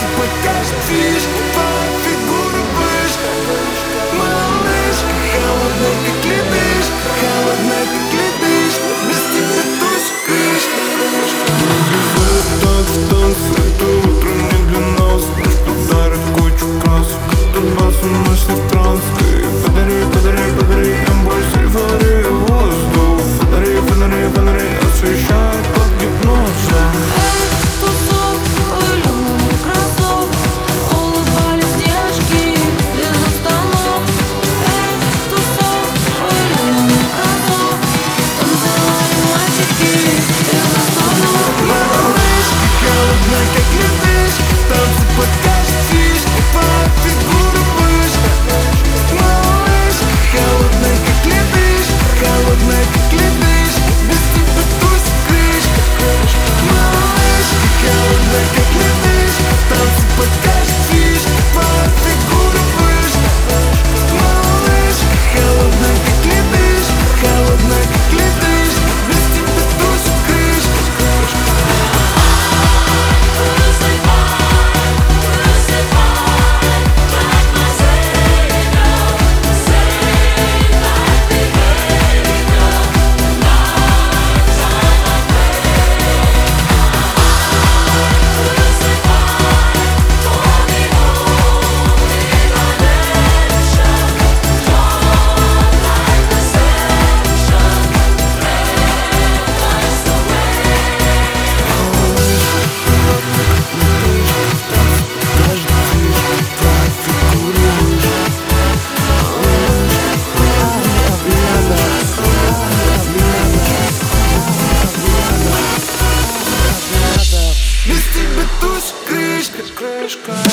foi pacaste fiz Как любишь, танцы вспышка